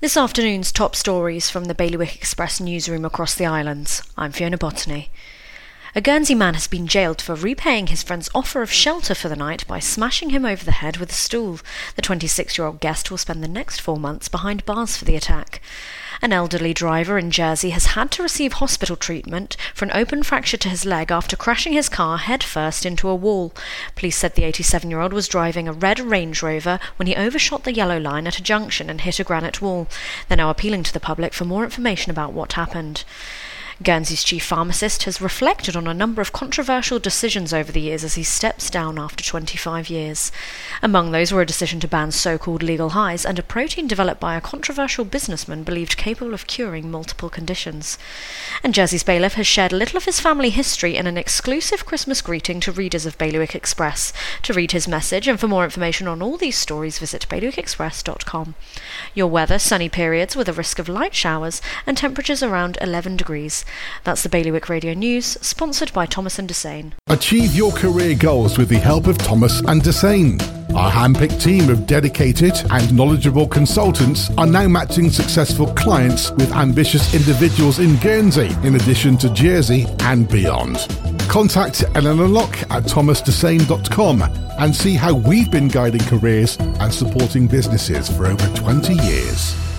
This afternoon's top stories from the Bailiwick Express newsroom across the islands. I'm Fiona Botany. A Guernsey man has been jailed for repaying his friend's offer of shelter for the night by smashing him over the head with a stool. The 26 year old guest will spend the next four months behind bars for the attack. An elderly driver in Jersey has had to receive hospital treatment for an open fracture to his leg after crashing his car headfirst into a wall. Police said the 87 year old was driving a red Range Rover when he overshot the yellow line at a junction and hit a granite wall. They're now appealing to the public for more information about what happened. Guernsey's chief pharmacist has reflected on a number of controversial decisions over the years as he steps down after 25 years. Among those were a decision to ban so called legal highs and a protein developed by a controversial businessman believed capable of curing multiple conditions. And Jersey's bailiff has shared a little of his family history in an exclusive Christmas greeting to readers of Bailiwick Express. To read his message and for more information on all these stories, visit bailiwickexpress.com. Your weather sunny periods with a risk of light showers and temperatures around 11 degrees. That's the Bailiwick Radio News, sponsored by Thomas and Dessain. Achieve your career goals with the help of Thomas and Dessain. Our handpicked team of dedicated and knowledgeable consultants are now matching successful clients with ambitious individuals in Guernsey, in addition to Jersey and beyond. Contact Eleanor Locke at thomasdessain.com and see how we've been guiding careers and supporting businesses for over 20 years.